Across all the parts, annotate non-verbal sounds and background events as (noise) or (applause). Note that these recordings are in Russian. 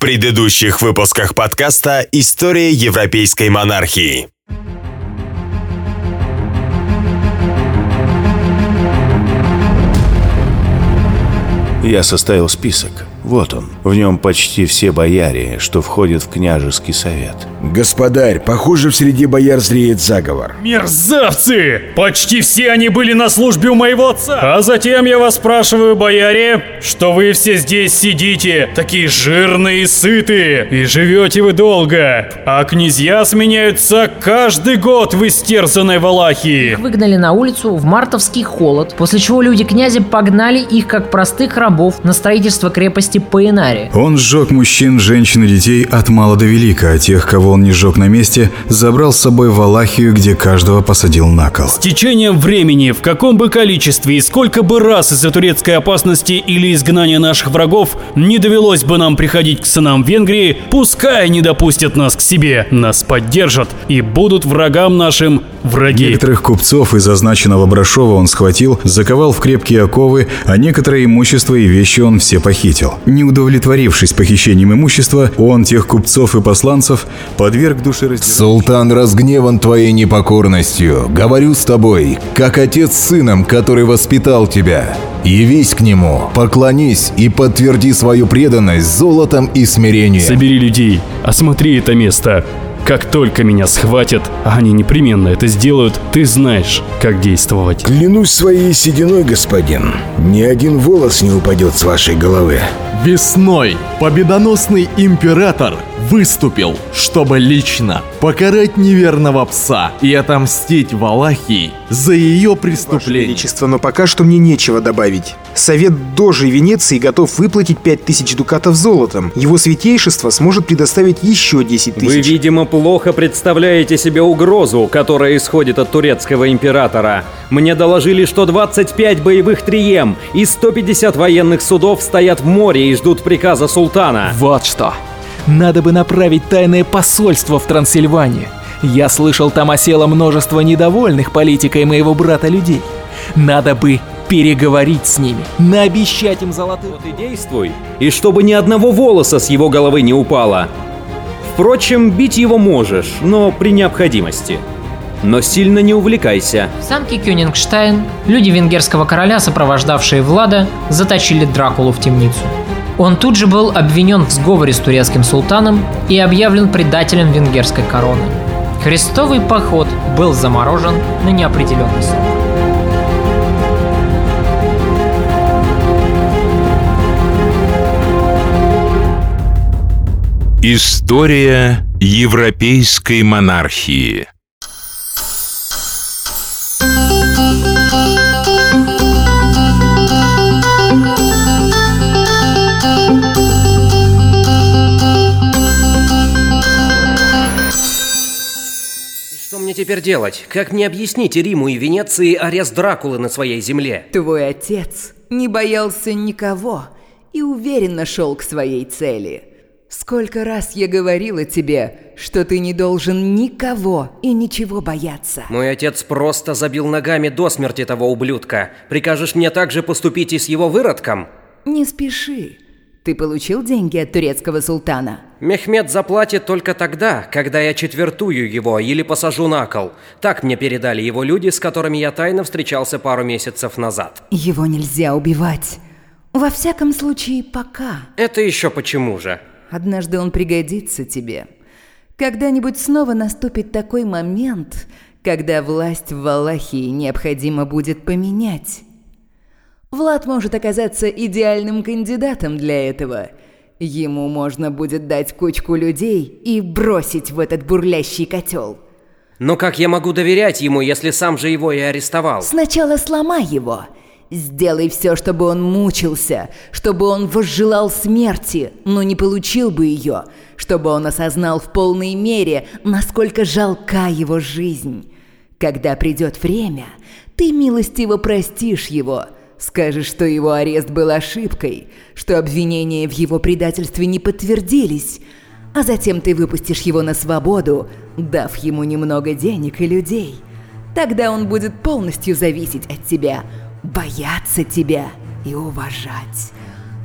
предыдущих выпусках подкаста «История европейской монархии». Я составил список. Вот он. В нем почти все бояре, что входят в княжеский совет. Господарь, похоже, в среде бояр зреет заговор. Мерзавцы! Почти все они были на службе у моего отца. А затем я вас спрашиваю, бояре, что вы все здесь сидите, такие жирные и сытые, и живете вы долго. А князья сменяются каждый год в истерзанной Валахии. Их выгнали на улицу в мартовский холод, после чего люди князя погнали их как простых рабов на строительство крепости Паинари. Он сжег мужчин, женщин и детей от мала до велика, а тех, кого он не сжег на месте, забрал с собой в Алахию, где каждого посадил на кол. С течением времени, в каком бы количестве и сколько бы раз из-за турецкой опасности или изгнания наших врагов не довелось бы нам приходить к сынам Венгрии, пускай не допустят нас к себе, нас поддержат и будут врагам нашим враги. Некоторых купцов из означенного Брашова он схватил, заковал в крепкие оковы, а некоторое имущество и вещи он все похитил. Не удовлетворившись похищением имущества, он тех купцов и посланцев подверг душераздирательному... Султан разгневан твоей непокорностью. Говорю с тобой, как отец с сыном, который воспитал тебя. Явись к нему, поклонись и подтверди свою преданность золотом и смирением. Собери людей, осмотри это место. Как только меня схватят, а они непременно это сделают, ты знаешь, как действовать. Клянусь своей сединой, господин, ни один волос не упадет с вашей головы. Весной победоносный император выступил, чтобы лично покарать неверного пса и отомстить Валахии за ее Ваше преступление. Величество, но пока что мне нечего добавить. Совет Дожи Венеции готов выплатить 5000 дукатов золотом. Его святейшество сможет предоставить еще 10 Вы, тысяч. видимо, плохо представляете себе угрозу, которая исходит от турецкого императора. Мне доложили, что 25 боевых трием и 150 военных судов стоят в море и ждут приказа султана. Вот что. Надо бы направить тайное посольство в Трансильванию. Я слышал, там осело множество недовольных политикой моего брата людей. Надо бы переговорить с ними, наобещать им золотых... Вот и действуй, и чтобы ни одного волоса с его головы не упало. Впрочем, бить его можешь, но при необходимости. Но сильно не увлекайся. В замке Кёнингштайн люди венгерского короля, сопровождавшие Влада, заточили Дракулу в темницу. Он тут же был обвинен в сговоре с турецким султаном и объявлен предателем венгерской короны. Крестовый поход был заморожен на неопределенный срок. История европейской монархии. Что мне теперь делать? Как мне объяснить Риму и Венеции арест Дракулы на своей земле? Твой отец не боялся никого и уверенно шел к своей цели. Сколько раз я говорила тебе, что ты не должен никого и ничего бояться. Мой отец просто забил ногами до смерти того ублюдка. Прикажешь мне также поступить и с его выродком? Не спеши. Ты получил деньги от турецкого султана? Мехмед заплатит только тогда, когда я четвертую его или посажу на кол. Так мне передали его люди, с которыми я тайно встречался пару месяцев назад. Его нельзя убивать. Во всяком случае, пока. Это еще почему же? Однажды он пригодится тебе. Когда-нибудь снова наступит такой момент, когда власть в Валахии необходимо будет поменять. Влад может оказаться идеальным кандидатом для этого. Ему можно будет дать кучку людей и бросить в этот бурлящий котел. Но как я могу доверять ему, если сам же его и арестовал? Сначала сломай его. Сделай все, чтобы он мучился, чтобы он возжелал смерти, но не получил бы ее, чтобы он осознал в полной мере, насколько жалка его жизнь. Когда придет время, ты милостиво простишь его, скажешь, что его арест был ошибкой, что обвинения в его предательстве не подтвердились, а затем ты выпустишь его на свободу, дав ему немного денег и людей. Тогда он будет полностью зависеть от тебя, бояться тебя и уважать.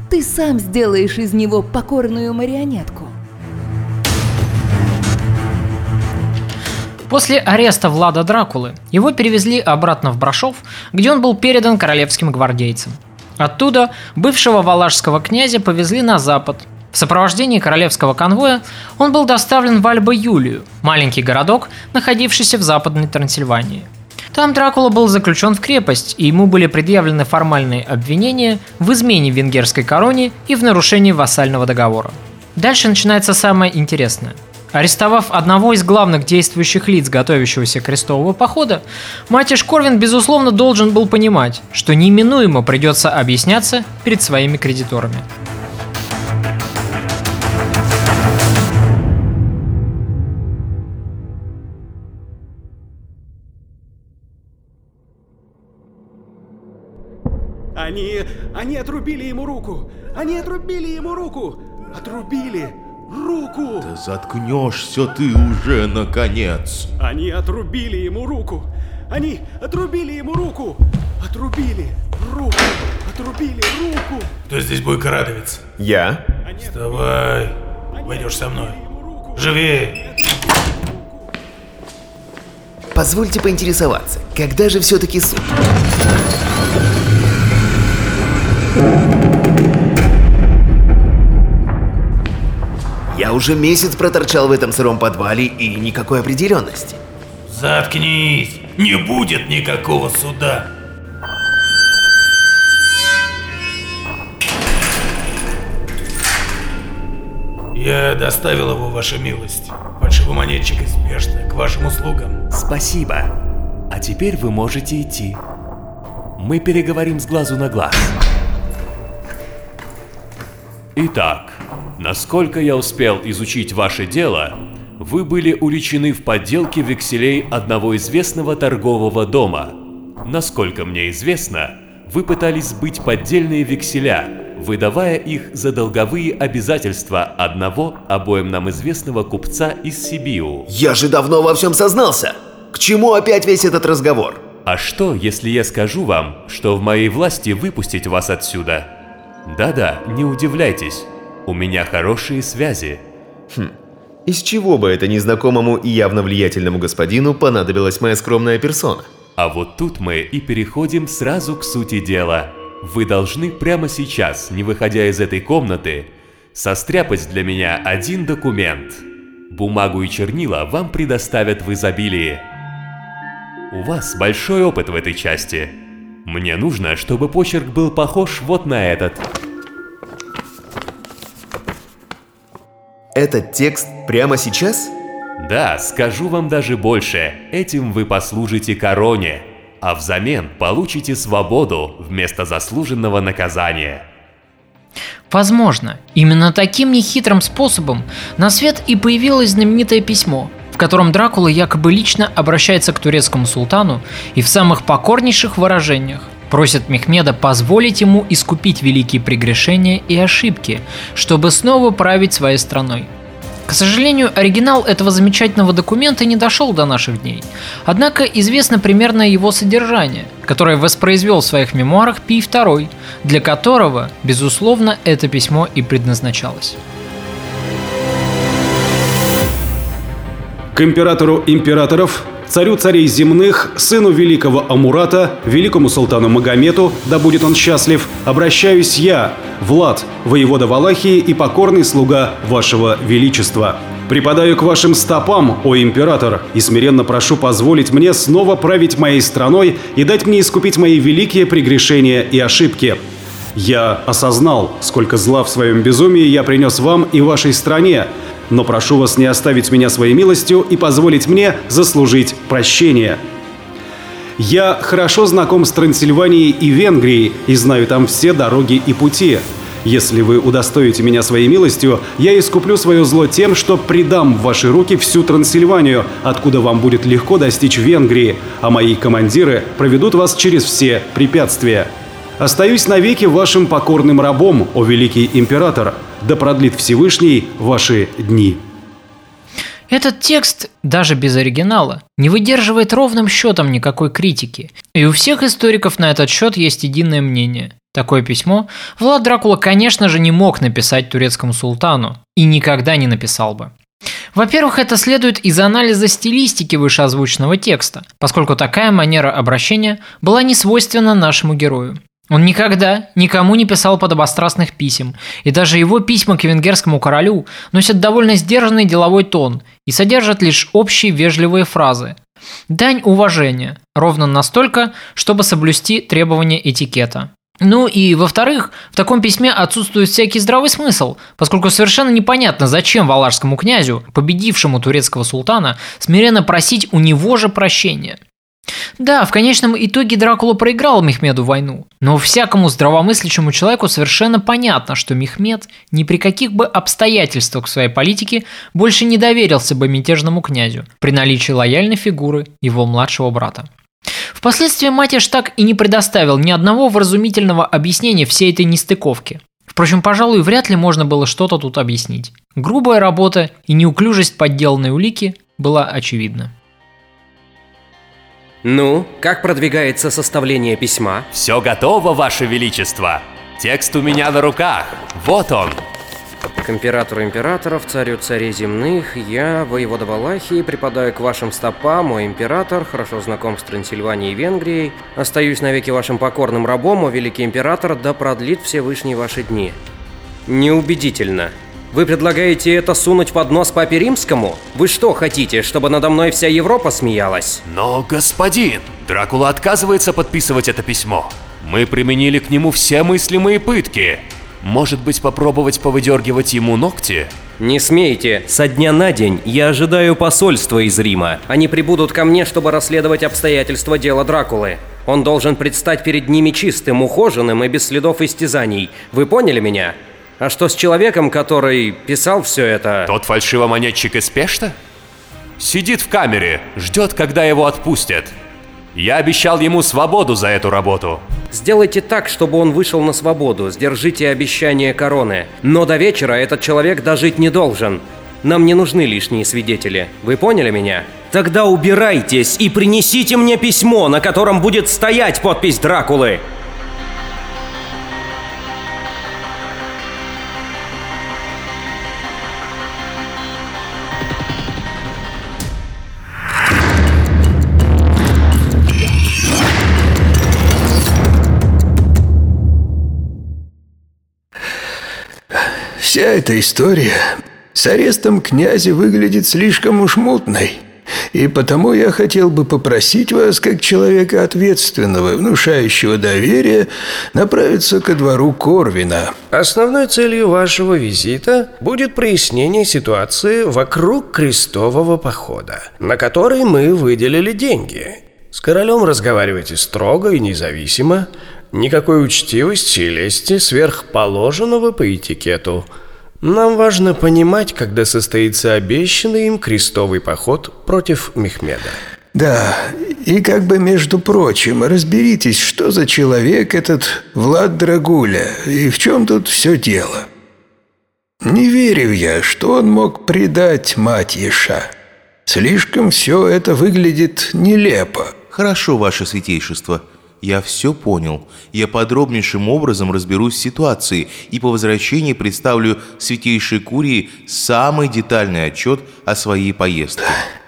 Ты сам сделаешь из него покорную марионетку. После ареста Влада Дракулы его перевезли обратно в Брашов, где он был передан королевским гвардейцам. Оттуда бывшего валашского князя повезли на запад. В сопровождении королевского конвоя он был доставлен в Альба-Юлию, маленький городок, находившийся в западной Трансильвании. Там Дракула был заключен в крепость, и ему были предъявлены формальные обвинения в измене венгерской короне и в нарушении вассального договора. Дальше начинается самое интересное. Арестовав одного из главных действующих лиц готовящегося крестового похода, Матиш Корвин, безусловно, должен был понимать, что неминуемо придется объясняться перед своими кредиторами. Они... они отрубили ему руку! Они отрубили ему руку! Отрубили! Руку! Да заткнешься ты уже, наконец! Они отрубили ему руку! Они отрубили ему руку! Отрубили руку! Отрубили руку! Кто здесь бойкорадовец? Я. Вставай. Пойдешь со мной. Живее! Позвольте поинтересоваться, когда же все-таки суд? Я уже месяц проторчал в этом сыром подвале и никакой определенности. Заткнись! Не будет никакого суда! Я доставил его, ваша милость. Фальшивомонетчик из Пешта, к вашим услугам. Спасибо. А теперь вы можете идти. Мы переговорим с глазу на глаз. Итак, насколько я успел изучить ваше дело, вы были уличены в подделке векселей одного известного торгового дома. Насколько мне известно, вы пытались сбыть поддельные векселя, выдавая их за долговые обязательства одного обоим нам известного купца из Сибиу. Я же давно во всем сознался. К чему опять весь этот разговор? А что, если я скажу вам, что в моей власти выпустить вас отсюда? Да-да, не удивляйтесь. У меня хорошие связи. Хм. Из чего бы это незнакомому и явно влиятельному господину понадобилась моя скромная персона? А вот тут мы и переходим сразу к сути дела. Вы должны прямо сейчас, не выходя из этой комнаты, состряпать для меня один документ. Бумагу и чернила вам предоставят в изобилии. У вас большой опыт в этой части. Мне нужно, чтобы почерк был похож вот на этот. Этот текст прямо сейчас? Да, скажу вам даже больше. Этим вы послужите короне, а взамен получите свободу вместо заслуженного наказания. Возможно, именно таким нехитрым способом на свет и появилось знаменитое письмо, в котором Дракула якобы лично обращается к турецкому султану и в самых покорнейших выражениях просит Мехмеда позволить ему искупить великие прегрешения и ошибки, чтобы снова править своей страной. К сожалению, оригинал этого замечательного документа не дошел до наших дней. Однако известно примерное его содержание, которое воспроизвел в своих мемуарах Пий II, для которого, безусловно, это письмо и предназначалось. К императору императоров, царю царей земных, сыну великого Амурата, великому султану Магомету, да будет он счастлив, обращаюсь я, Влад, воевода Валахии и покорный слуга вашего величества. Припадаю к вашим стопам, о император, и смиренно прошу позволить мне снова править моей страной и дать мне искупить мои великие прегрешения и ошибки. Я осознал, сколько зла в своем безумии я принес вам и вашей стране, но прошу вас не оставить меня своей милостью и позволить мне заслужить прощение. Я хорошо знаком с Трансильванией и Венгрией и знаю там все дороги и пути. Если вы удостоите меня своей милостью, я искуплю свое зло тем, что придам в ваши руки всю Трансильванию, откуда вам будет легко достичь Венгрии, а мои командиры проведут вас через все препятствия. Остаюсь навеки вашим покорным рабом, о великий император, да продлит Всевышний ваши дни. Этот текст, даже без оригинала, не выдерживает ровным счетом никакой критики. И у всех историков на этот счет есть единое мнение. Такое письмо Влад Дракула, конечно же, не мог написать турецкому султану и никогда не написал бы. Во-первых, это следует из анализа стилистики вышеозвученного текста, поскольку такая манера обращения была не свойственна нашему герою. Он никогда никому не писал подобострастных писем, и даже его письма к венгерскому королю носят довольно сдержанный деловой тон и содержат лишь общие вежливые фразы. Дань уважения, ровно настолько, чтобы соблюсти требования этикета. Ну и во-вторых, в таком письме отсутствует всякий здравый смысл, поскольку совершенно непонятно, зачем валашскому князю, победившему турецкого султана, смиренно просить у него же прощения. Да, в конечном итоге Дракула проиграл Мехмеду войну, но всякому здравомыслящему человеку совершенно понятно, что Мехмед ни при каких бы обстоятельствах своей политике больше не доверился бы мятежному князю при наличии лояльной фигуры его младшего брата. Впоследствии Матиш так и не предоставил ни одного вразумительного объяснения всей этой нестыковки. Впрочем, пожалуй, вряд ли можно было что-то тут объяснить. Грубая работа и неуклюжесть подделанной улики была очевидна. Ну, как продвигается составление письма? Все готово, Ваше Величество. Текст у меня на руках. Вот он. К императору императоров, царю царей земных, я, воевода Валахии, припадаю к вашим стопам, мой император, хорошо знаком с Трансильванией и Венгрией, остаюсь навеки вашим покорным рабом, о великий император, да продлит Всевышний ваши дни. Неубедительно. Вы предлагаете это сунуть под нос папе римскому? Вы что хотите, чтобы надо мной вся Европа смеялась? Но, господин, Дракула отказывается подписывать это письмо. Мы применили к нему все мыслимые пытки. Может быть, попробовать повыдергивать ему ногти? Не смейте. Со дня на день я ожидаю посольства из Рима. Они прибудут ко мне, чтобы расследовать обстоятельства дела Дракулы. Он должен предстать перед ними чистым, ухоженным и без следов истязаний. Вы поняли меня? А что с человеком, который писал все это? Тот фальшивомонетчик из Пешта? Сидит в камере, ждет, когда его отпустят. Я обещал ему свободу за эту работу. Сделайте так, чтобы он вышел на свободу, сдержите обещание короны. Но до вечера этот человек дожить не должен. Нам не нужны лишние свидетели. Вы поняли меня? Тогда убирайтесь и принесите мне письмо, на котором будет стоять подпись Дракулы. Вся эта история с арестом князя выглядит слишком уж мутной. И потому я хотел бы попросить вас, как человека ответственного и внушающего доверия, направиться ко двору Корвина. Основной целью вашего визита будет прояснение ситуации вокруг крестового похода, на который мы выделили деньги. С королем разговаривайте строго и независимо, никакой учтивости и лести сверхположенного по этикету – нам важно понимать, когда состоится обещанный им крестовый поход против Мехмеда. Да, и как бы между прочим, разберитесь, что за человек этот Влад Драгуля и в чем тут все дело. Не верю я, что он мог предать мать Еша. Слишком все это выглядит нелепо. Хорошо, ваше святейшество. Я все понял. Я подробнейшим образом разберусь с ситуацией и по возвращении представлю Святейшей Курии самый детальный отчет о своей поездке.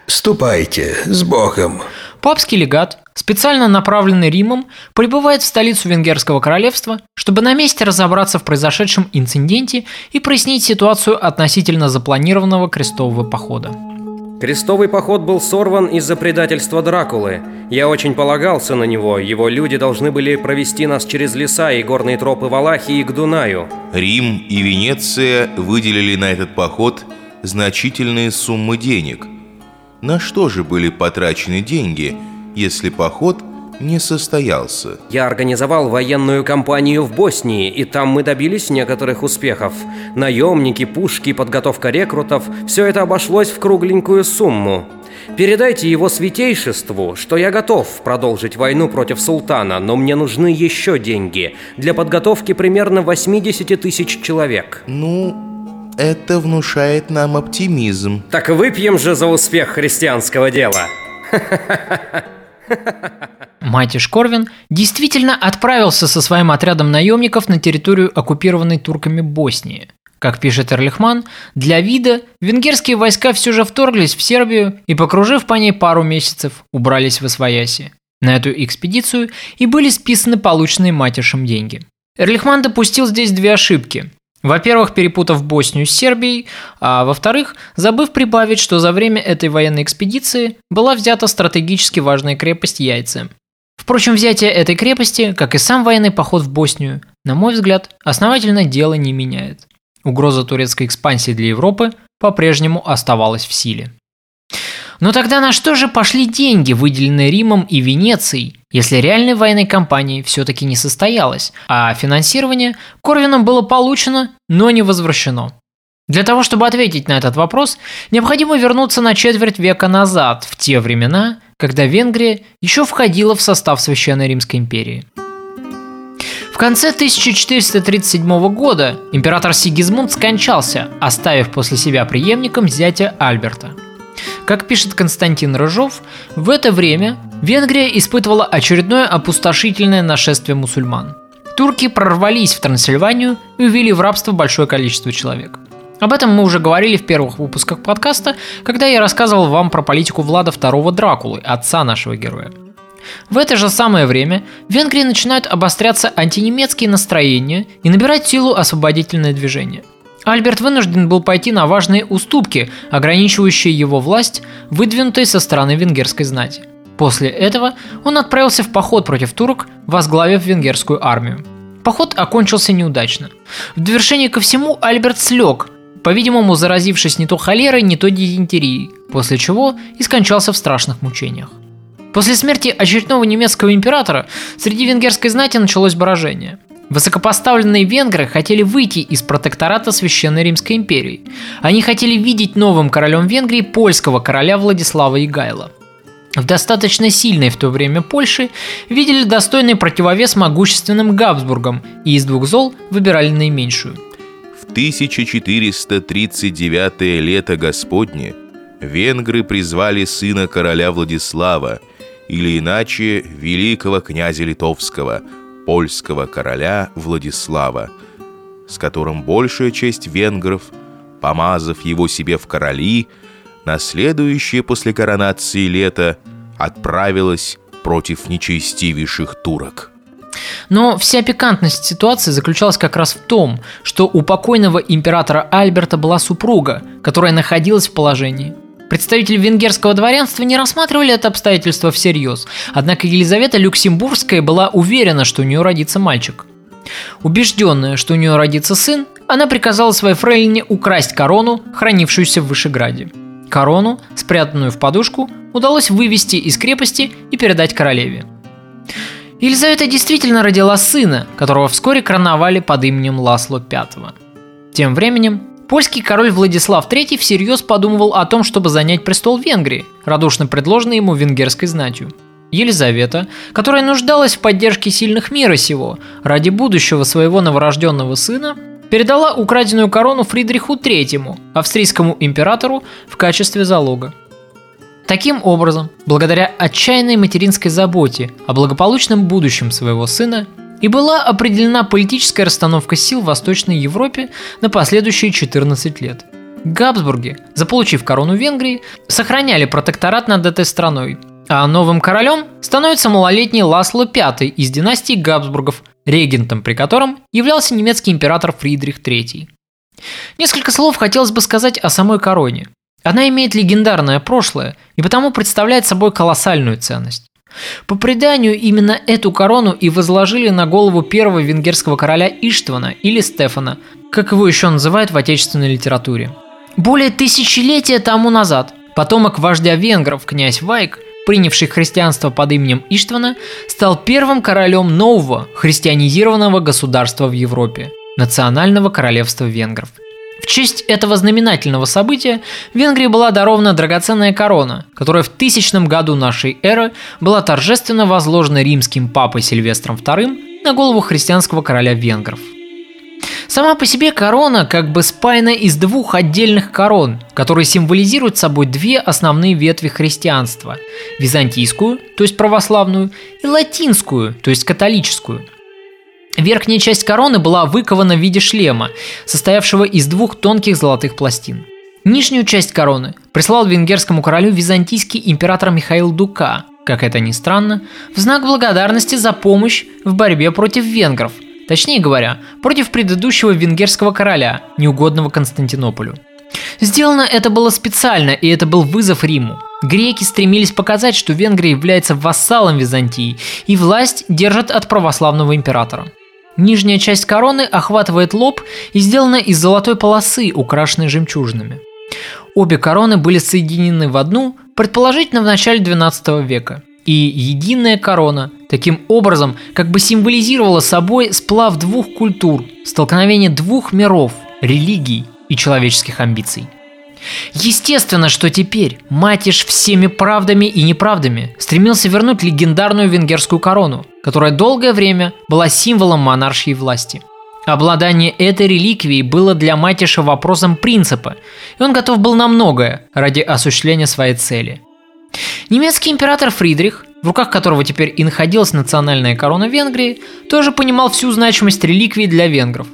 Ступайте, с Богом. Папский легат, специально направленный Римом, прибывает в столицу Венгерского королевства, чтобы на месте разобраться в произошедшем инциденте и прояснить ситуацию относительно запланированного крестового похода. Крестовый поход был сорван из-за предательства Дракулы. Я очень полагался на него, его люди должны были провести нас через леса и горные тропы Валахии к Дунаю. Рим и Венеция выделили на этот поход значительные суммы денег. На что же были потрачены деньги, если поход не состоялся. Я организовал военную кампанию в Боснии, и там мы добились некоторых успехов. Наемники, пушки, подготовка рекрутов – все это обошлось в кругленькую сумму. Передайте его святейшеству, что я готов продолжить войну против султана, но мне нужны еще деньги для подготовки примерно 80 тысяч человек. Ну, это внушает нам оптимизм. Так выпьем же за успех христианского дела. (laughs) Матиш Корвин действительно отправился со своим отрядом наемников на территорию оккупированной турками Боснии. Как пишет Эрлихман, для вида венгерские войска все же вторглись в Сербию и, покружив по ней пару месяцев, убрались в Освояси. На эту экспедицию и были списаны полученные Матишем деньги. Эрлихман допустил здесь две ошибки. Во-первых, перепутав Боснию с Сербией, а во-вторых, забыв прибавить, что за время этой военной экспедиции была взята стратегически важная крепость Яйцы. Впрочем, взятие этой крепости, как и сам военный поход в Боснию, на мой взгляд, основательно дело не меняет. Угроза турецкой экспансии для Европы по-прежнему оставалась в силе. Но тогда на что же пошли деньги, выделенные Римом и Венецией, если реальной военной кампании все-таки не состоялось, а финансирование Корвином было получено, но не возвращено? Для того, чтобы ответить на этот вопрос, необходимо вернуться на четверть века назад, в те времена, когда Венгрия еще входила в состав Священной Римской империи. В конце 1437 года император Сигизмунд скончался, оставив после себя преемником зятя Альберта – как пишет Константин Рыжов, в это время Венгрия испытывала очередное опустошительное нашествие мусульман. Турки прорвались в Трансильванию и увели в рабство большое количество человек. Об этом мы уже говорили в первых выпусках подкаста, когда я рассказывал вам про политику Влада II Дракулы, отца нашего героя. В это же самое время в Венгрии начинают обостряться антинемецкие настроения и набирать силу освободительное движение – Альберт вынужден был пойти на важные уступки, ограничивающие его власть, выдвинутые со стороны венгерской знати. После этого он отправился в поход против турок, возглавив венгерскую армию. Поход окончился неудачно. В довершение ко всему Альберт слег, по-видимому заразившись не то холерой, не то дизентерией, после чего и скончался в страшных мучениях. После смерти очередного немецкого императора среди венгерской знати началось брожение. Высокопоставленные венгры хотели выйти из протектората Священной Римской империи. Они хотели видеть новым королем Венгрии польского короля Владислава Игайла. В достаточно сильной в то время Польше видели достойный противовес могущественным Габсбургам и из двух зол выбирали наименьшую. В 1439 лето Господне венгры призвали сына короля Владислава, или иначе великого князя Литовского – польского короля Владислава, с которым большая часть венгров, помазав его себе в короли, на следующее после коронации лето отправилась против нечестивейших турок. Но вся пикантность ситуации заключалась как раз в том, что у покойного императора Альберта была супруга, которая находилась в положении – Представители венгерского дворянства не рассматривали это обстоятельство всерьез, однако Елизавета Люксембургская была уверена, что у нее родится мальчик. Убежденная, что у нее родится сын, она приказала своей фрейлине украсть корону, хранившуюся в Вышеграде. Корону, спрятанную в подушку, удалось вывести из крепости и передать королеве. Елизавета действительно родила сына, которого вскоре короновали под именем Ласло V. Тем временем Польский король Владислав III всерьез подумывал о том, чтобы занять престол Венгрии, радушно предложенный ему венгерской знатью. Елизавета, которая нуждалась в поддержке сильных мира сего ради будущего своего новорожденного сына, передала украденную корону Фридриху III, австрийскому императору, в качестве залога. Таким образом, благодаря отчаянной материнской заботе о благополучном будущем своего сына, и была определена политическая расстановка сил в Восточной Европе на последующие 14 лет. Габсбурги, заполучив корону Венгрии, сохраняли протекторат над этой страной, а новым королем становится малолетний Ласло V из династии Габсбургов, регентом при котором являлся немецкий император Фридрих III. Несколько слов хотелось бы сказать о самой короне. Она имеет легендарное прошлое и потому представляет собой колоссальную ценность. По преданию, именно эту корону и возложили на голову первого венгерского короля Иштвана или Стефана, как его еще называют в отечественной литературе. Более тысячелетия тому назад потомок вождя венгров, князь Вайк, принявший христианство под именем Иштвана, стал первым королем нового христианизированного государства в Европе – Национального королевства венгров – в честь этого знаменательного события Венгрии была дарована драгоценная корона, которая в тысячном году нашей эры была торжественно возложена римским папой Сильвестром II на голову христианского короля венгров. Сама по себе корона как бы спаяна из двух отдельных корон, которые символизируют собой две основные ветви христианства – византийскую, то есть православную, и латинскую, то есть католическую. Верхняя часть короны была выкована в виде шлема, состоявшего из двух тонких золотых пластин. Нижнюю часть короны прислал венгерскому королю византийский император Михаил Дука, как это ни странно, в знак благодарности за помощь в борьбе против венгров – Точнее говоря, против предыдущего венгерского короля, неугодного Константинополю. Сделано это было специально, и это был вызов Риму. Греки стремились показать, что Венгрия является вассалом Византии, и власть держат от православного императора. Нижняя часть короны охватывает лоб и сделана из золотой полосы, украшенной жемчужинами. Обе короны были соединены в одну, предположительно в начале XII века и единая корона таким образом как бы символизировала собой сплав двух культур, столкновение двух миров, религий и человеческих амбиций. Естественно, что теперь Матиш всеми правдами и неправдами стремился вернуть легендарную венгерскую корону, которая долгое время была символом монаршей власти. Обладание этой реликвией было для Матиша вопросом принципа, и он готов был на многое ради осуществления своей цели – Немецкий император Фридрих, в руках которого теперь и находилась национальная корона Венгрии, тоже понимал всю значимость реликвии для венгров.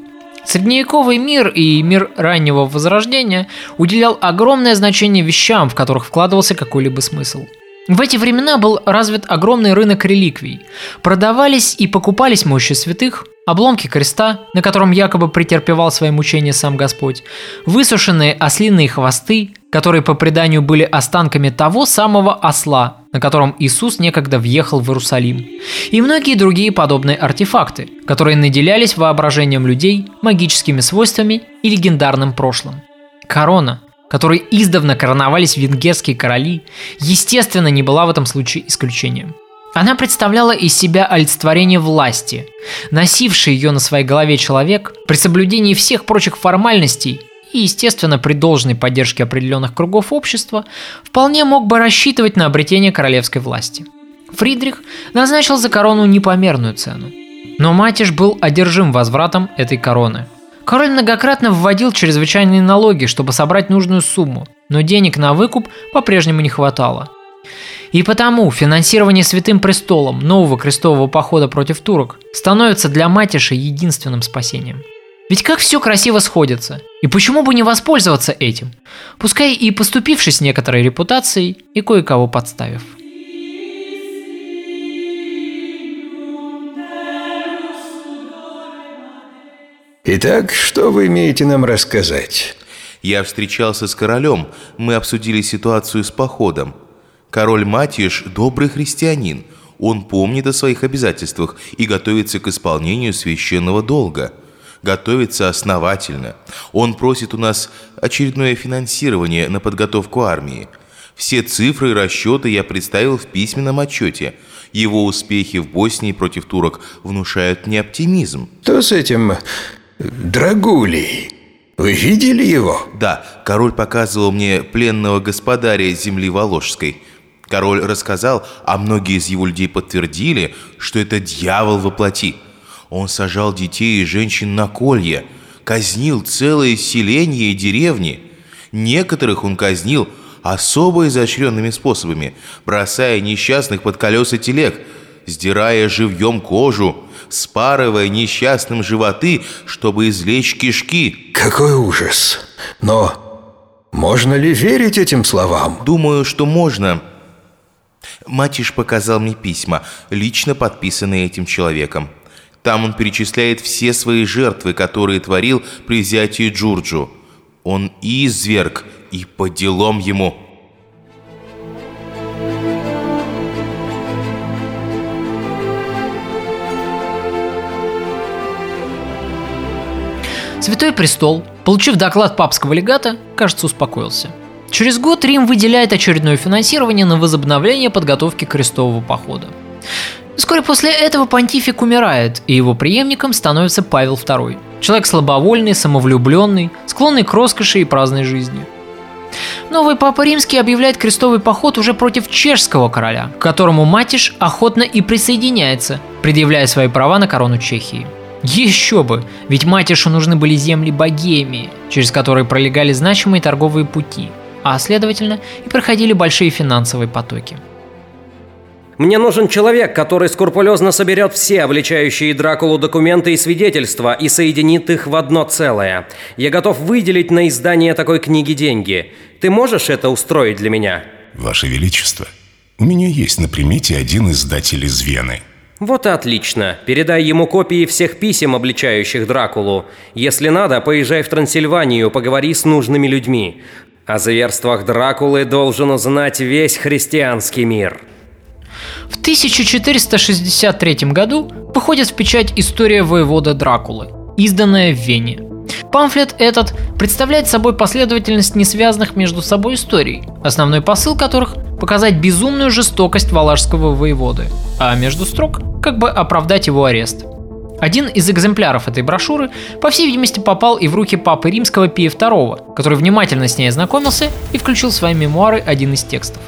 Средневековый мир и мир раннего возрождения уделял огромное значение вещам, в которых вкладывался какой-либо смысл. В эти времена был развит огромный рынок реликвий. Продавались и покупались мощи святых, обломки креста, на котором якобы претерпевал свои мучения сам Господь, высушенные ослиные хвосты, которые по преданию были останками того самого осла, на котором Иисус некогда въехал в Иерусалим, и многие другие подобные артефакты, которые наделялись воображением людей магическими свойствами и легендарным прошлым. Корона, которой издавна короновались венгерские короли, естественно, не была в этом случае исключением. Она представляла из себя олицетворение власти. Носивший ее на своей голове человек при соблюдении всех прочих формальностей и, естественно, при должной поддержке определенных кругов общества, вполне мог бы рассчитывать на обретение королевской власти. Фридрих назначил за корону непомерную цену. Но Матиш был одержим возвратом этой короны. Король многократно вводил чрезвычайные налоги, чтобы собрать нужную сумму, но денег на выкуп по-прежнему не хватало – и потому финансирование Святым Престолом нового крестового похода против турок становится для Матиши единственным спасением. Ведь как все красиво сходится. И почему бы не воспользоваться этим? Пускай и поступившись некоторой репутацией и кое-кого подставив. Итак, что вы имеете нам рассказать? Я встречался с королем, мы обсудили ситуацию с походом. Король Матиш – добрый христианин. Он помнит о своих обязательствах и готовится к исполнению священного долга. Готовится основательно. Он просит у нас очередное финансирование на подготовку армии. Все цифры и расчеты я представил в письменном отчете. Его успехи в Боснии против турок внушают мне оптимизм. Что с этим Драгулей? Вы видели его? Да, король показывал мне пленного господаря земли Воложской – Король рассказал, а многие из его людей подтвердили, что это дьявол воплоти. Он сажал детей и женщин на колья, казнил целые селения и деревни. Некоторых он казнил особо изощренными способами, бросая несчастных под колеса телег, сдирая живьем кожу, спарывая несчастным животы, чтобы извлечь кишки. Какой ужас! Но можно ли верить этим словам? Думаю, что можно. Матиш показал мне письма, лично подписанные этим человеком. Там он перечисляет все свои жертвы, которые творил при взятии Джурджу. Он изверг, и по делам ему. Святой Престол, получив доклад папского легата, кажется, успокоился – Через год Рим выделяет очередное финансирование на возобновление подготовки крестового похода. Вскоре после этого понтифик умирает, и его преемником становится Павел II. Человек слабовольный, самовлюбленный, склонный к роскоши и праздной жизни. Новый папа римский объявляет крестовый поход уже против чешского короля, к которому Матиш охотно и присоединяется, предъявляя свои права на корону Чехии. Еще бы, ведь Матишу нужны были земли Богемии, через которые пролегали значимые торговые пути, а следовательно и проходили большие финансовые потоки. Мне нужен человек, который скрупулезно соберет все обличающие Дракулу документы и свидетельства и соединит их в одно целое. Я готов выделить на издание такой книги деньги. Ты можешь это устроить для меня? Ваше Величество, у меня есть на примете один издатель из Вены. Вот и отлично. Передай ему копии всех писем, обличающих Дракулу. Если надо, поезжай в Трансильванию, поговори с нужными людьми. О зверствах Дракулы должен узнать весь христианский мир. В 1463 году выходит в печать «История воевода Дракулы», изданная в Вене. Памфлет этот представляет собой последовательность несвязанных между собой историй, основной посыл которых – показать безумную жестокость валашского воеводы, а между строк – как бы оправдать его арест. Один из экземпляров этой брошюры, по всей видимости, попал и в руки папы римского Пия II, который внимательно с ней ознакомился и включил в свои мемуары один из текстов.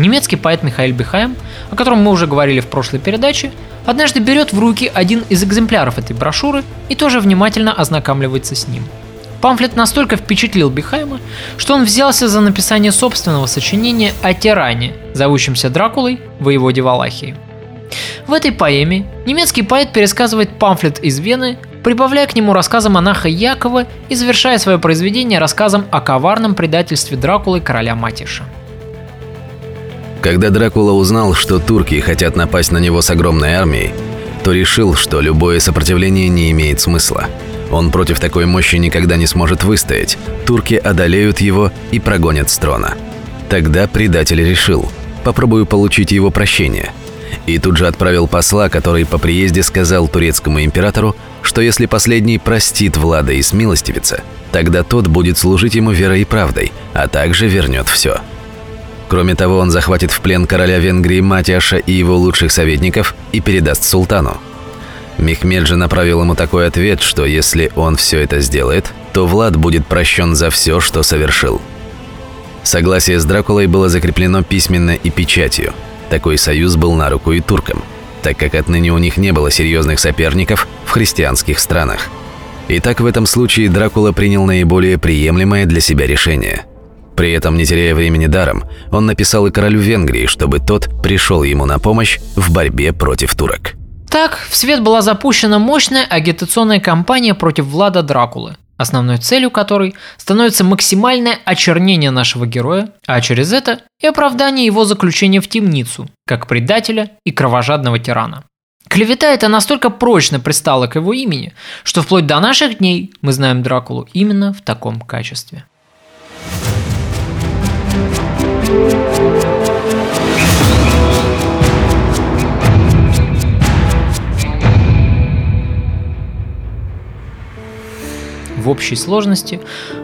Немецкий поэт Михаил Бихайм, о котором мы уже говорили в прошлой передаче, однажды берет в руки один из экземпляров этой брошюры и тоже внимательно ознакомливается с ним. Памфлет настолько впечатлил Бихайма, что он взялся за написание собственного сочинения о тиране, зовущемся Дракулой, воеводе Валахии. В этой поэме немецкий поэт пересказывает памфлет из Вены, прибавляя к нему рассказы монаха Якова и завершая свое произведение рассказом о коварном предательстве Дракулы короля Матиша. Когда Дракула узнал, что турки хотят напасть на него с огромной армией, то решил, что любое сопротивление не имеет смысла. Он против такой мощи никогда не сможет выстоять. Турки одолеют его и прогонят с трона. Тогда предатель решил, попробую получить его прощение. И тут же отправил посла, который по приезде сказал турецкому императору, что если последний простит Влада и смилостивится, тогда тот будет служить ему верой и правдой, а также вернет все. Кроме того, он захватит в плен короля Венгрии Матиаша и его лучших советников и передаст султану. Мехмед же направил ему такой ответ, что если он все это сделает, то Влад будет прощен за все, что совершил. Согласие с Дракулой было закреплено письменно и печатью. Такой союз был на руку и туркам, так как отныне у них не было серьезных соперников в христианских странах. Итак, в этом случае Дракула принял наиболее приемлемое для себя решение – при этом, не теряя времени даром, он написал и королю Венгрии, чтобы тот пришел ему на помощь в борьбе против турок. Так, в свет была запущена мощная агитационная кампания против Влада Дракулы, основной целью которой становится максимальное очернение нашего героя, а через это и оправдание его заключения в темницу, как предателя и кровожадного тирана. Клевета эта настолько прочно пристала к его имени, что вплоть до наших дней мы знаем Дракулу именно в таком качестве. В общей сложности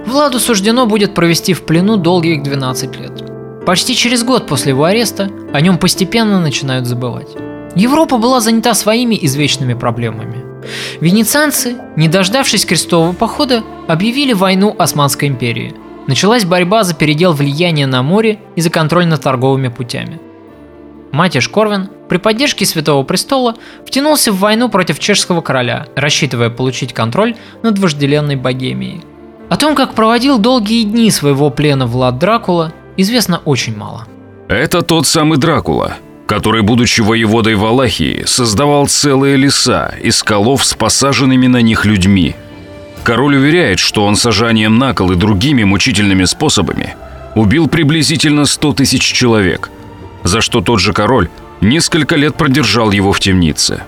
Владу суждено будет провести в плену долгих 12 лет. Почти через год после его ареста о нем постепенно начинают забывать. Европа была занята своими извечными проблемами. Венецианцы, не дождавшись крестового похода, объявили войну Османской империи – Началась борьба за передел влияния на море и за контроль над торговыми путями. Матиш Корвин при поддержке Святого Престола втянулся в войну против чешского короля, рассчитывая получить контроль над вожделенной Богемией. О том, как проводил долгие дни своего плена Влад Дракула, известно очень мало. Это тот самый Дракула, который, будучи воеводой Валахии, создавал целые леса из скалов с посаженными на них людьми – Король уверяет, что он сажанием на кол и другими мучительными способами убил приблизительно 100 тысяч человек, за что тот же король несколько лет продержал его в темнице.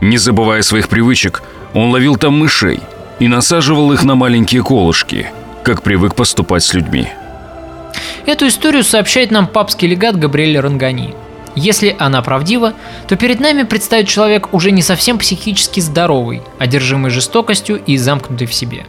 Не забывая своих привычек, он ловил там мышей и насаживал их на маленькие колышки, как привык поступать с людьми. Эту историю сообщает нам папский легат Габриэль Рангани – если она правдива, то перед нами предстоит человек уже не совсем психически здоровый, одержимый жестокостью и замкнутый в себе.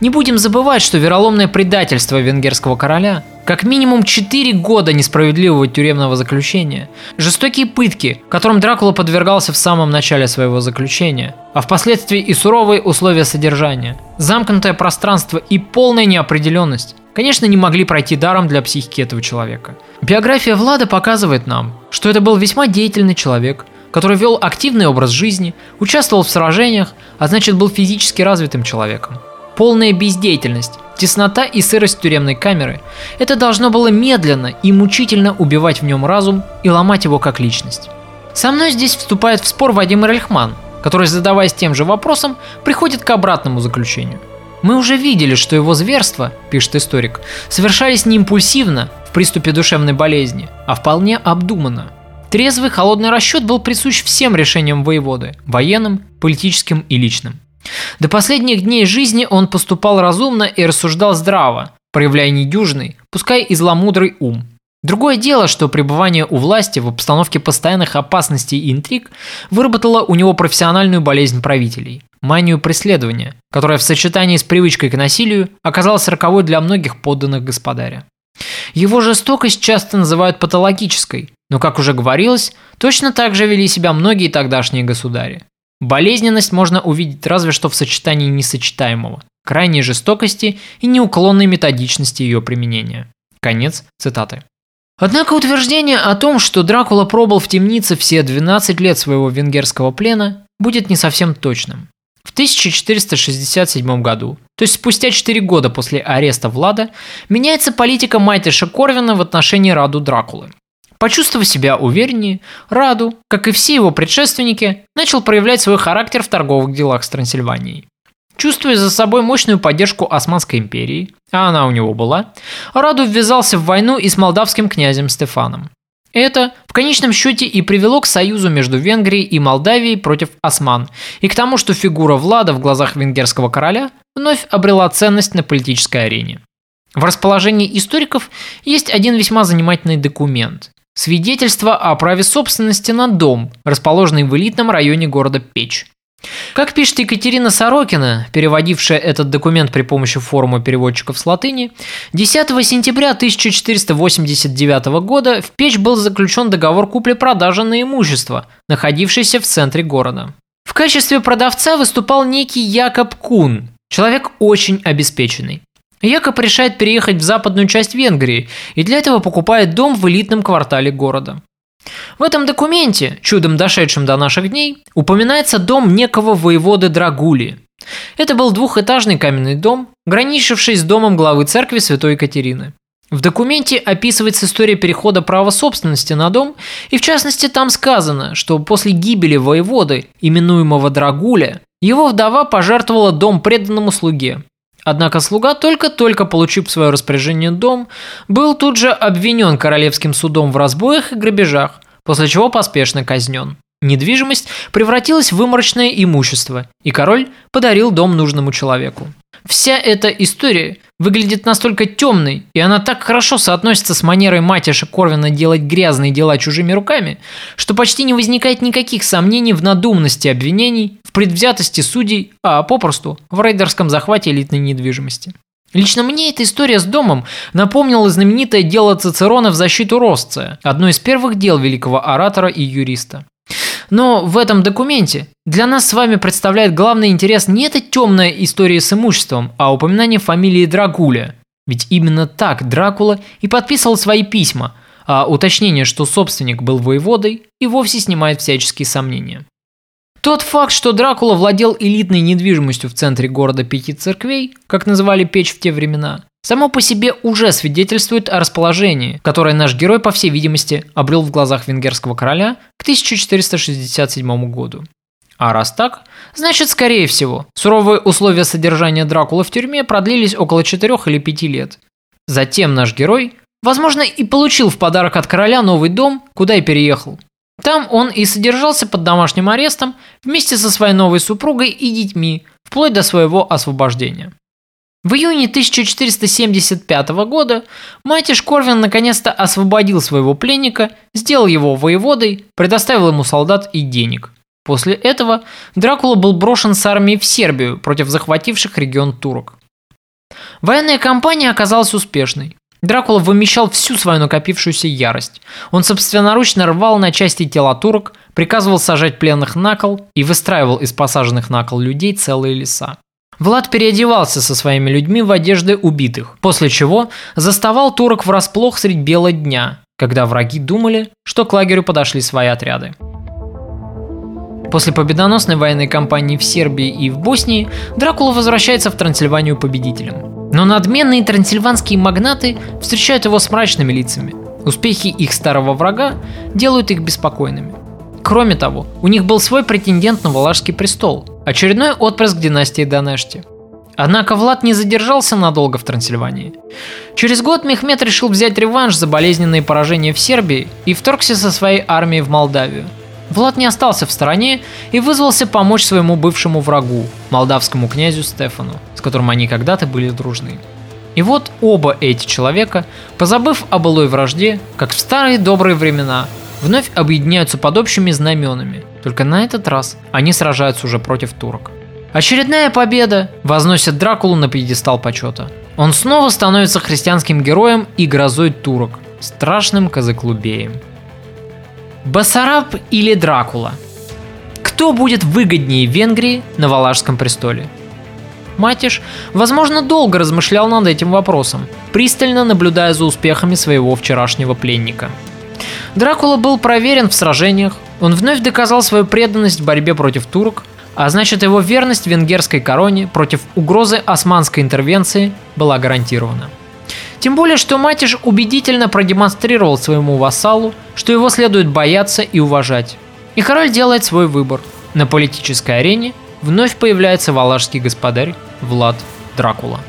Не будем забывать, что вероломное предательство венгерского короля, как минимум 4 года несправедливого тюремного заключения, жестокие пытки, которым Дракула подвергался в самом начале своего заключения, а впоследствии и суровые условия содержания, замкнутое пространство и полная неопределенность, конечно, не могли пройти даром для психики этого человека. Биография Влада показывает нам, что это был весьма деятельный человек, который вел активный образ жизни, участвовал в сражениях, а значит был физически развитым человеком. Полная бездеятельность, теснота и сырость тюремной камеры – это должно было медленно и мучительно убивать в нем разум и ломать его как личность. Со мной здесь вступает в спор Вадим Рельхман, который, задаваясь тем же вопросом, приходит к обратному заключению. Мы уже видели, что его зверства, пишет историк, совершались не импульсивно, в приступе душевной болезни, а вполне обдуманно. Трезвый холодный расчет был присущ всем решениям воеводы – военным, политическим и личным. До последних дней жизни он поступал разумно и рассуждал здраво, проявляя недюжный, пускай и зломудрый ум. Другое дело, что пребывание у власти в обстановке постоянных опасностей и интриг выработало у него профессиональную болезнь правителей – манию преследования, которая в сочетании с привычкой к насилию оказалась роковой для многих подданных господаря. Его жестокость часто называют патологической, но, как уже говорилось, точно так же вели себя многие тогдашние государи. Болезненность можно увидеть разве что в сочетании несочетаемого, крайней жестокости и неуклонной методичности ее применения. Конец цитаты. Однако утверждение о том, что Дракула пробыл в темнице все 12 лет своего венгерского плена, будет не совсем точным. В 1467 году, то есть спустя 4 года после ареста Влада, меняется политика Майтиша Корвина в отношении Раду Дракулы. Почувствовав себя увереннее, Раду, как и все его предшественники, начал проявлять свой характер в торговых делах с Трансильванией. Чувствуя за собой мощную поддержку Османской империи, а она у него была, Раду ввязался в войну и с молдавским князем Стефаном. Это в конечном счете и привело к союзу между Венгрией и Молдавией против осман, и к тому, что фигура Влада в глазах венгерского короля вновь обрела ценность на политической арене. В расположении историков есть один весьма занимательный документ – свидетельство о праве собственности на дом, расположенный в элитном районе города Печь. Как пишет Екатерина Сорокина, переводившая этот документ при помощи форума переводчиков с латыни, 10 сентября 1489 года в Печь был заключен договор купли-продажи на имущество, находившееся в центре города. В качестве продавца выступал некий Якоб Кун, человек очень обеспеченный. Якоб решает переехать в западную часть Венгрии и для этого покупает дом в элитном квартале города. В этом документе, чудом дошедшем до наших дней, упоминается дом некого воеводы Драгули. Это был двухэтажный каменный дом, граничивший с домом главы церкви Святой Екатерины. В документе описывается история перехода права собственности на дом, и в частности там сказано, что после гибели воеводы, именуемого Драгуля, его вдова пожертвовала дом преданному слуге. Однако слуга, только-только получив в свое распоряжение дом, был тут же обвинен королевским судом в разбоях и грабежах, после чего поспешно казнен. Недвижимость превратилась в выморочное имущество, и король подарил дом нужному человеку. Вся эта история выглядит настолько темной, и она так хорошо соотносится с манерой матиша Корвина делать грязные дела чужими руками, что почти не возникает никаких сомнений в надуманности обвинений, в предвзятости судей, а попросту в рейдерском захвате элитной недвижимости. Лично мне эта история с домом напомнила знаменитое дело Цицерона в защиту Росция, одно из первых дел великого оратора и юриста. Но в этом документе для нас с вами представляет главный интерес не эта темная история с имуществом, а упоминание фамилии Драгуля. Ведь именно так Дракула и подписывал свои письма, а уточнение, что собственник был воеводой, и вовсе снимает всяческие сомнения. Тот факт, что Дракула владел элитной недвижимостью в центре города Пяти Церквей, как называли печь в те времена, само по себе уже свидетельствует о расположении, которое наш герой, по всей видимости, обрел в глазах венгерского короля к 1467 году. А раз так, значит, скорее всего, суровые условия содержания Дракулы в тюрьме продлились около 4 или 5 лет. Затем наш герой, возможно, и получил в подарок от короля новый дом, куда и переехал. Там он и содержался под домашним арестом вместе со своей новой супругой и детьми, вплоть до своего освобождения. В июне 1475 года Матиш Корвин наконец-то освободил своего пленника, сделал его воеводой, предоставил ему солдат и денег. После этого Дракула был брошен с армией в Сербию против захвативших регион турок. Военная кампания оказалась успешной. Дракула вымещал всю свою накопившуюся ярость. Он собственноручно рвал на части тела турок, приказывал сажать пленных на кол и выстраивал из посаженных на кол людей целые леса. Влад переодевался со своими людьми в одежды убитых, после чего заставал турок врасплох средь бела дня, когда враги думали, что к лагерю подошли свои отряды. После победоносной военной кампании в Сербии и в Боснии Дракула возвращается в Трансильванию победителем. Но надменные трансильванские магнаты встречают его с мрачными лицами. Успехи их старого врага делают их беспокойными. Кроме того, у них был свой претендент на Валашский престол, очередной отпрыск династии Данешти. Однако Влад не задержался надолго в Трансильвании. Через год Мехмед решил взять реванш за болезненные поражения в Сербии и вторгся со своей армией в Молдавию. Влад не остался в стороне и вызвался помочь своему бывшему врагу, молдавскому князю Стефану, с которым они когда-то были дружны. И вот оба эти человека, позабыв о былой вражде, как в старые добрые времена, вновь объединяются под общими знаменами. Только на этот раз они сражаются уже против турок. Очередная победа возносит Дракулу на пьедестал почета. Он снова становится христианским героем и грозой турок, страшным казаклубеем. Басараб или Дракула? Кто будет выгоднее Венгрии на Валашском престоле? Матиш, возможно, долго размышлял над этим вопросом, пристально наблюдая за успехами своего вчерашнего пленника. Дракула был проверен в сражениях, он вновь доказал свою преданность в борьбе против турок, а значит его верность венгерской короне против угрозы османской интервенции была гарантирована. Тем более, что Матиш убедительно продемонстрировал своему вассалу, что его следует бояться и уважать. И король делает свой выбор. На политической арене вновь появляется валашский господарь Влад Дракула.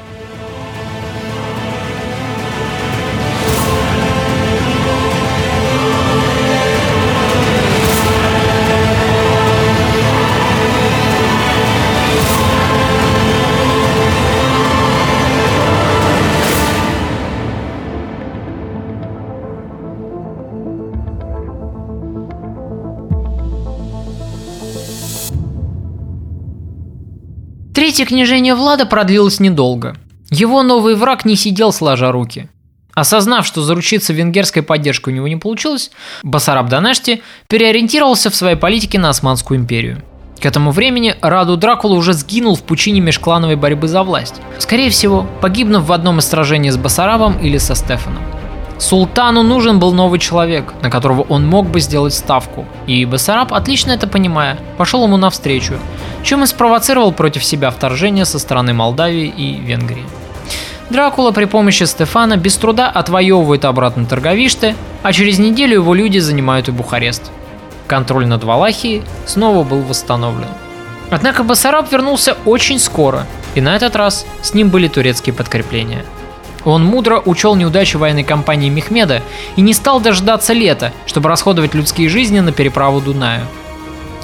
Третье княжение Влада продлилось недолго. Его новый враг не сидел сложа руки. Осознав, что заручиться венгерской поддержкой у него не получилось, Басараб Данешти переориентировался в своей политике на Османскую империю. К этому времени Раду Дракула уже сгинул в пучине межклановой борьбы за власть. Скорее всего, погибнув в одном из сражений с Басарабом или со Стефаном. Султану нужен был новый человек, на которого он мог бы сделать ставку. И Басараб, отлично это понимая, пошел ему навстречу, чем и спровоцировал против себя вторжение со стороны Молдавии и Венгрии. Дракула при помощи Стефана без труда отвоевывает обратно Торговиште, а через неделю его люди занимают и Бухарест. Контроль над Валахией снова был восстановлен. Однако Басараб вернулся очень скоро, и на этот раз с ним были турецкие подкрепления – он мудро учел неудачи военной кампании Мехмеда и не стал дождаться лета, чтобы расходовать людские жизни на переправу Дунаю.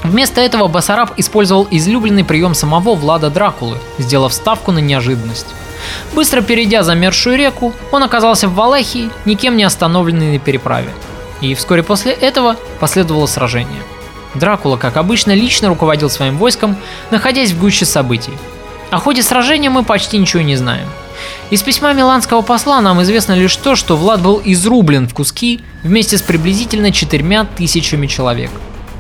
Вместо этого Басараб использовал излюбленный прием самого Влада Дракулы, сделав ставку на неожиданность. Быстро перейдя замерзшую реку, он оказался в Валахии, никем не остановленный на переправе. И вскоре после этого последовало сражение. Дракула, как обычно, лично руководил своим войском, находясь в гуще событий. О ходе сражения мы почти ничего не знаем – из письма миланского посла нам известно лишь то, что Влад был изрублен в куски вместе с приблизительно четырьмя тысячами человек.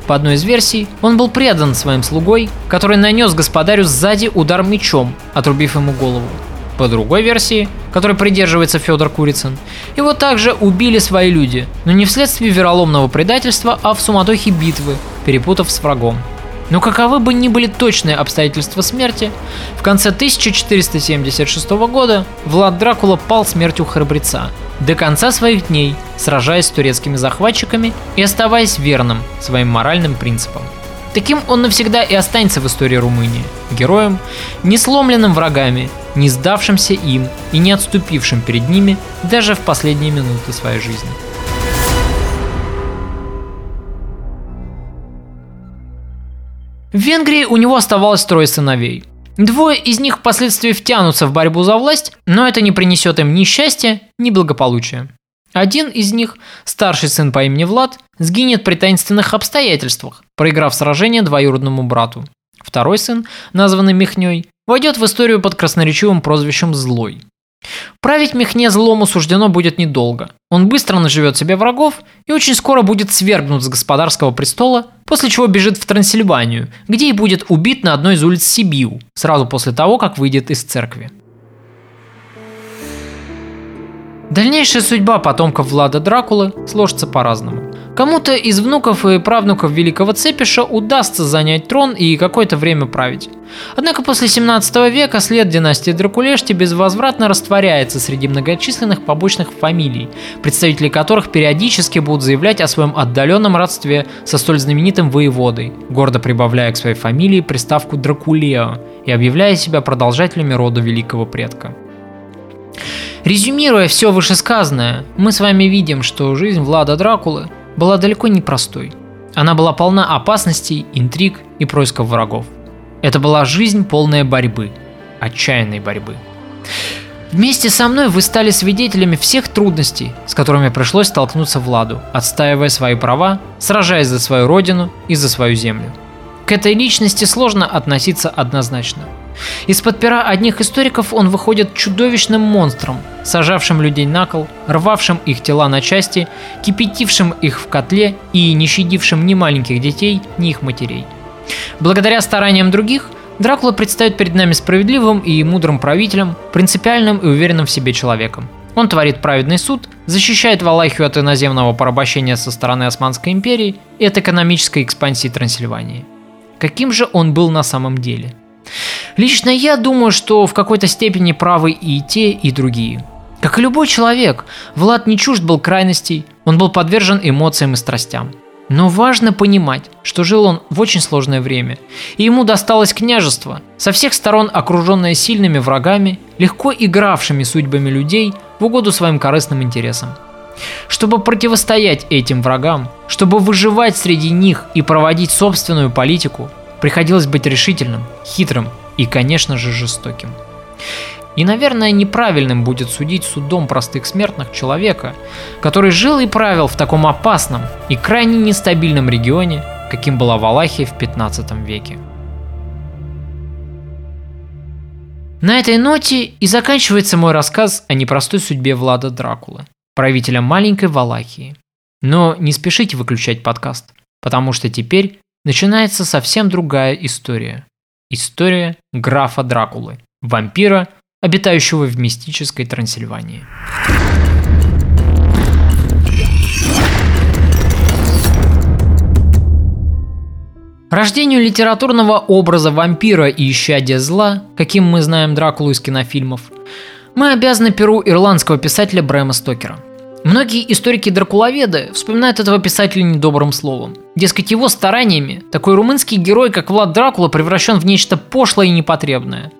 По одной из версий, он был предан своим слугой, который нанес господарю сзади удар мечом, отрубив ему голову. По другой версии, которой придерживается Федор Курицын, его также убили свои люди, но не вследствие вероломного предательства, а в суматохе битвы, перепутав с врагом. Но каковы бы ни были точные обстоятельства смерти, в конце 1476 года Влад Дракула пал смертью храбреца, до конца своих дней сражаясь с турецкими захватчиками и оставаясь верным своим моральным принципам. Таким он навсегда и останется в истории Румынии, героем, не сломленным врагами, не сдавшимся им и не отступившим перед ними даже в последние минуты своей жизни. В Венгрии у него оставалось трое сыновей. Двое из них впоследствии втянутся в борьбу за власть, но это не принесет им ни счастья, ни благополучия. Один из них, старший сын по имени Влад, сгинет при таинственных обстоятельствах, проиграв сражение двоюродному брату. Второй сын, названный Михней, войдет в историю под красноречивым прозвищем «Злой». Править Мехне злому суждено будет недолго. Он быстро наживет себе врагов и очень скоро будет свергнут с господарского престола, после чего бежит в Трансильванию, где и будет убит на одной из улиц Сибиу, сразу после того, как выйдет из церкви. Дальнейшая судьба потомков Влада Дракулы сложится по-разному. Кому-то из внуков и правнуков великого Цепиша удастся занять трон и какое-то время править. Однако после 17 века след династии Дракулешти безвозвратно растворяется среди многочисленных побочных фамилий, представители которых периодически будут заявлять о своем отдаленном родстве со столь знаменитым воеводой, гордо прибавляя к своей фамилии приставку Дракулео и объявляя себя продолжателями рода великого предка. Резюмируя все вышесказанное, мы с вами видим, что жизнь Влада Дракулы была далеко не простой. Она была полна опасностей, интриг и происков врагов. Это была жизнь полная борьбы, отчаянной борьбы. Вместе со мной вы стали свидетелями всех трудностей, с которыми пришлось столкнуться Владу, отстаивая свои права, сражаясь за свою родину и за свою землю. К этой личности сложно относиться однозначно – из-под пера одних историков он выходит чудовищным монстром, сажавшим людей на кол, рвавшим их тела на части, кипятившим их в котле и не щадившим ни маленьких детей, ни их матерей. Благодаря стараниям других, Дракула предстает перед нами справедливым и мудрым правителем, принципиальным и уверенным в себе человеком. Он творит праведный суд, защищает Валахию от иноземного порабощения со стороны Османской империи и от экономической экспансии Трансильвании. Каким же он был на самом деле – Лично я думаю, что в какой-то степени правы и те, и другие. Как и любой человек, Влад не чужд был крайностей, он был подвержен эмоциям и страстям. Но важно понимать, что жил он в очень сложное время, и ему досталось княжество, со всех сторон окруженное сильными врагами, легко игравшими судьбами людей в угоду своим корыстным интересам. Чтобы противостоять этим врагам, чтобы выживать среди них и проводить собственную политику, приходилось быть решительным, хитрым и, конечно же, жестоким. И, наверное, неправильным будет судить судом простых смертных человека, который жил и правил в таком опасном и крайне нестабильном регионе, каким была Валахия в 15 веке. На этой ноте и заканчивается мой рассказ о непростой судьбе Влада Дракулы, правителя маленькой Валахии. Но не спешите выключать подкаст, потому что теперь начинается совсем другая история. История графа Дракулы, вампира, обитающего в мистической Трансильвании. Рождению литературного образа вампира и исчадия зла, каким мы знаем Дракулу из кинофильмов, мы обязаны перу ирландского писателя Брэма Стокера – Многие историки-дракуловеды вспоминают этого писателя недобрым словом. Дескать, его стараниями такой румынский герой, как Влад Дракула, превращен в нечто пошлое и непотребное.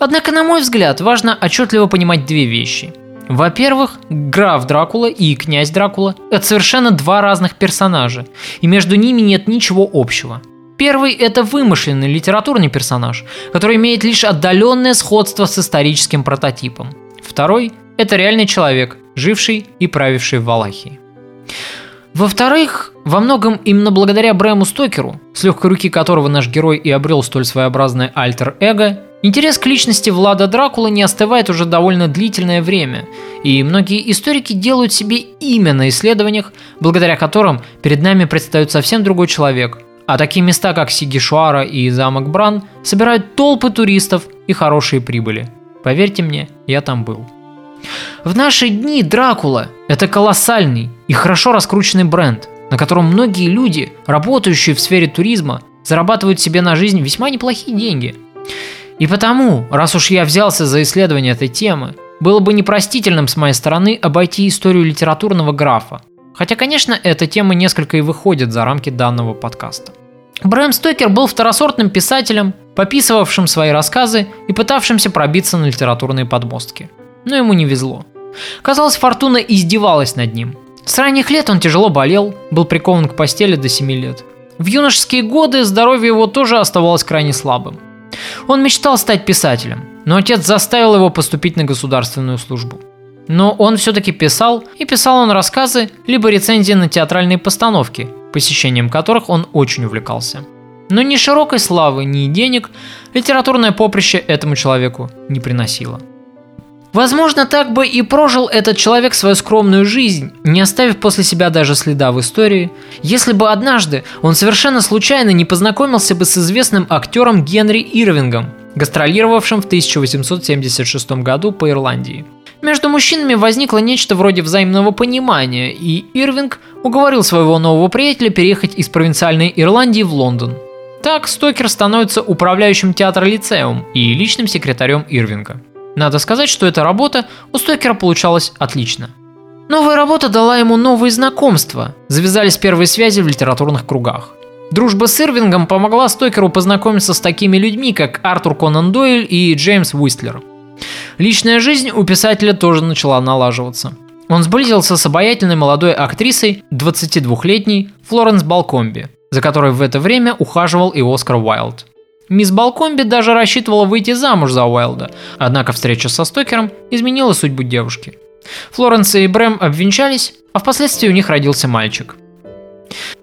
Однако, на мой взгляд, важно отчетливо понимать две вещи. Во-первых, граф Дракула и князь Дракула – это совершенно два разных персонажа, и между ними нет ничего общего. Первый – это вымышленный литературный персонаж, который имеет лишь отдаленное сходство с историческим прототипом. Второй – это реальный человек, живший и правивший в Валахии. Во-вторых, во многом именно благодаря Брэму Стокеру, с легкой руки которого наш герой и обрел столь своеобразное альтер-эго, интерес к личности Влада Дракулы не остывает уже довольно длительное время, и многие историки делают себе имя на исследованиях, благодаря которым перед нами предстает совсем другой человек, а такие места, как Сигишуара и замок Бран, собирают толпы туристов и хорошие прибыли. Поверьте мне, я там был. В наши дни Дракула – это колоссальный и хорошо раскрученный бренд, на котором многие люди, работающие в сфере туризма, зарабатывают себе на жизнь весьма неплохие деньги. И потому, раз уж я взялся за исследование этой темы, было бы непростительным с моей стороны обойти историю литературного графа. Хотя, конечно, эта тема несколько и выходит за рамки данного подкаста. Брэм Стокер был второсортным писателем, пописывавшим свои рассказы и пытавшимся пробиться на литературные подмостки – но ему не везло. Казалось, фортуна издевалась над ним. С ранних лет он тяжело болел, был прикован к постели до 7 лет. В юношеские годы здоровье его тоже оставалось крайне слабым. Он мечтал стать писателем, но отец заставил его поступить на государственную службу. Но он все-таки писал, и писал он рассказы, либо рецензии на театральные постановки, посещением которых он очень увлекался. Но ни широкой славы, ни денег литературное поприще этому человеку не приносило. Возможно, так бы и прожил этот человек свою скромную жизнь, не оставив после себя даже следа в истории, если бы однажды он совершенно случайно не познакомился бы с известным актером Генри Ирвингом, гастролировавшим в 1876 году по Ирландии. Между мужчинами возникло нечто вроде взаимного понимания, и Ирвинг уговорил своего нового приятеля переехать из провинциальной Ирландии в Лондон. Так Стокер становится управляющим театра лицеум и личным секретарем Ирвинга. Надо сказать, что эта работа у Стокера получалась отлично. Новая работа дала ему новые знакомства, завязались первые связи в литературных кругах. Дружба с Ирвингом помогла Стокеру познакомиться с такими людьми, как Артур Конан Дойль и Джеймс Уистлер. Личная жизнь у писателя тоже начала налаживаться. Он сблизился с обаятельной молодой актрисой, 22-летней Флоренс Балкомби, за которой в это время ухаживал и Оскар Уайлд. Мисс Балкомби даже рассчитывала выйти замуж за Уайлда, однако встреча со Стокером изменила судьбу девушки. Флоренс и Брэм обвенчались, а впоследствии у них родился мальчик.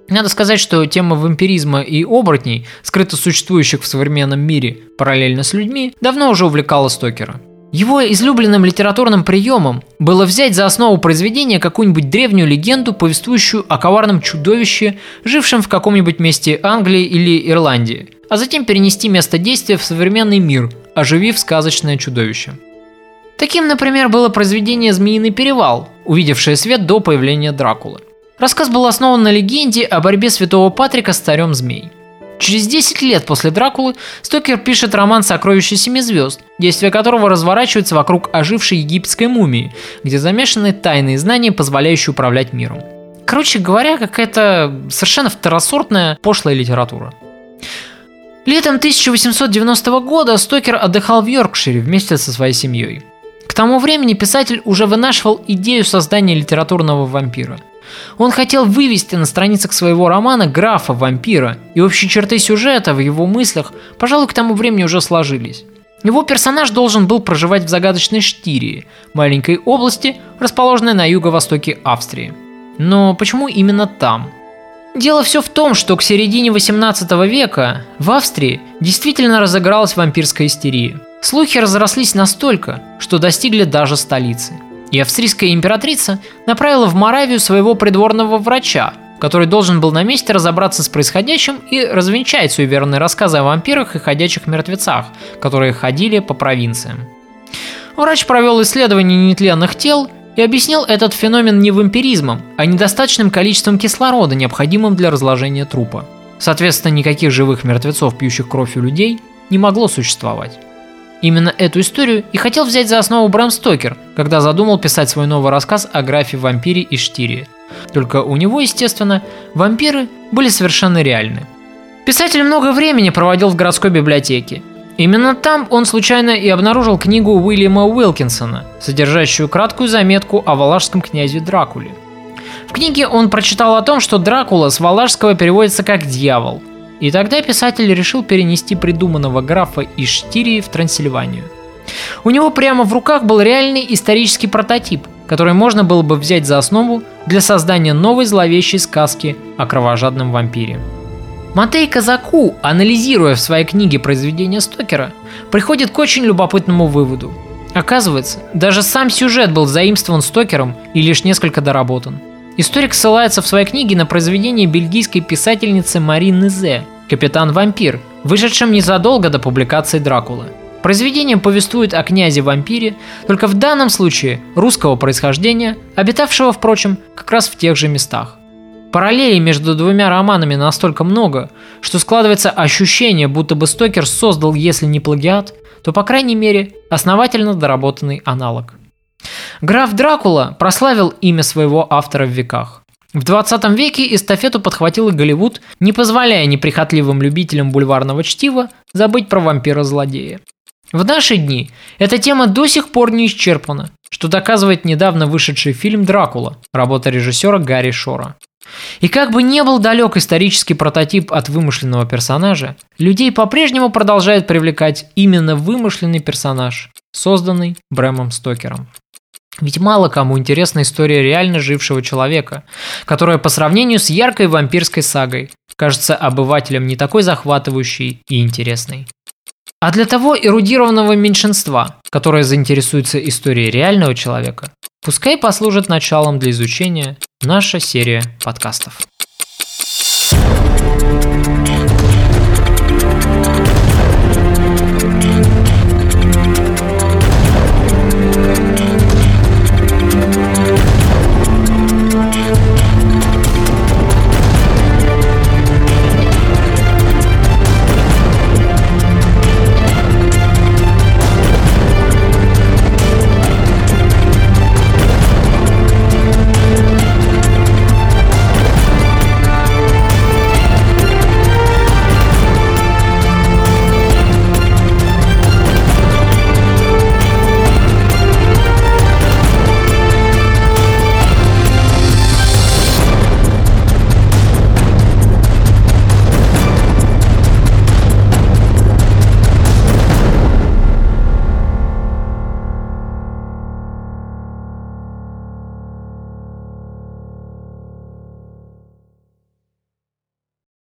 Надо сказать, что тема вампиризма и оборотней, скрыто существующих в современном мире параллельно с людьми, давно уже увлекала Стокера. Его излюбленным литературным приемом было взять за основу произведения какую-нибудь древнюю легенду, повествующую о коварном чудовище, жившем в каком-нибудь месте Англии или Ирландии, а затем перенести место действия в современный мир, оживив сказочное чудовище. Таким, например, было произведение «Змеиный перевал», увидевшее свет до появления Дракулы. Рассказ был основан на легенде о борьбе святого Патрика с царем змей. Через 10 лет после Дракулы Стокер пишет роман «Сокровище семи звезд», действие которого разворачивается вокруг ожившей египетской мумии, где замешаны тайные знания, позволяющие управлять миром. Короче говоря, какая-то совершенно второсортная пошлая литература. Летом 1890 года Стокер отдыхал в Йоркшире вместе со своей семьей. К тому времени писатель уже вынашивал идею создания литературного вампира – он хотел вывести на страницах своего романа графа-вампира, и общие черты сюжета в его мыслях, пожалуй, к тому времени уже сложились. Его персонаж должен был проживать в загадочной Штирии, маленькой области, расположенной на юго-востоке Австрии. Но почему именно там? Дело все в том, что к середине 18 века в Австрии действительно разыгралась вампирская истерия. Слухи разрослись настолько, что достигли даже столицы – и австрийская императрица направила в Моравию своего придворного врача, который должен был на месте разобраться с происходящим и развенчать суеверные рассказы о вампирах и ходячих мертвецах, которые ходили по провинциям. Врач провел исследование нетленных тел и объяснил этот феномен не вампиризмом, а недостаточным количеством кислорода, необходимым для разложения трупа. Соответственно, никаких живых мертвецов, пьющих кровь у людей, не могло существовать. Именно эту историю и хотел взять за основу Брэм Стокер, когда задумал писать свой новый рассказ о графе вампире и Штире. Только у него, естественно, вампиры были совершенно реальны. Писатель много времени проводил в городской библиотеке. Именно там он случайно и обнаружил книгу Уильяма Уилкинсона, содержащую краткую заметку о валашском князе Дракуле. В книге он прочитал о том, что Дракула с валашского переводится как «дьявол», и тогда писатель решил перенести придуманного графа из Штирии в Трансильванию. У него прямо в руках был реальный исторический прототип, который можно было бы взять за основу для создания новой зловещей сказки о кровожадном вампире. Матей Казаку, анализируя в своей книге произведения Стокера, приходит к очень любопытному выводу. Оказывается, даже сам сюжет был заимствован Стокером и лишь несколько доработан. Историк ссылается в своей книге на произведение бельгийской писательницы Марины Зе «Капитан-вампир», вышедшем незадолго до публикации Дракулы. Произведение повествует о князе-вампире, только в данном случае русского происхождения, обитавшего, впрочем, как раз в тех же местах. Параллелей между двумя романами настолько много, что складывается ощущение, будто бы Стокер создал, если не плагиат, то, по крайней мере, основательно доработанный аналог. Граф Дракула прославил имя своего автора в веках. В 20 веке эстафету подхватил и Голливуд, не позволяя неприхотливым любителям бульварного чтива забыть про вампира-злодея. В наши дни эта тема до сих пор не исчерпана, что доказывает недавно вышедший фильм «Дракула», работа режиссера Гарри Шора. И как бы не был далек исторический прототип от вымышленного персонажа, людей по-прежнему продолжает привлекать именно вымышленный персонаж, созданный Брэмом Стокером. Ведь мало кому интересна история реально жившего человека, которая по сравнению с яркой вампирской сагой кажется обывателям не такой захватывающей и интересной. А для того эрудированного меньшинства, которое заинтересуется историей реального человека, пускай послужит началом для изучения наша серия подкастов.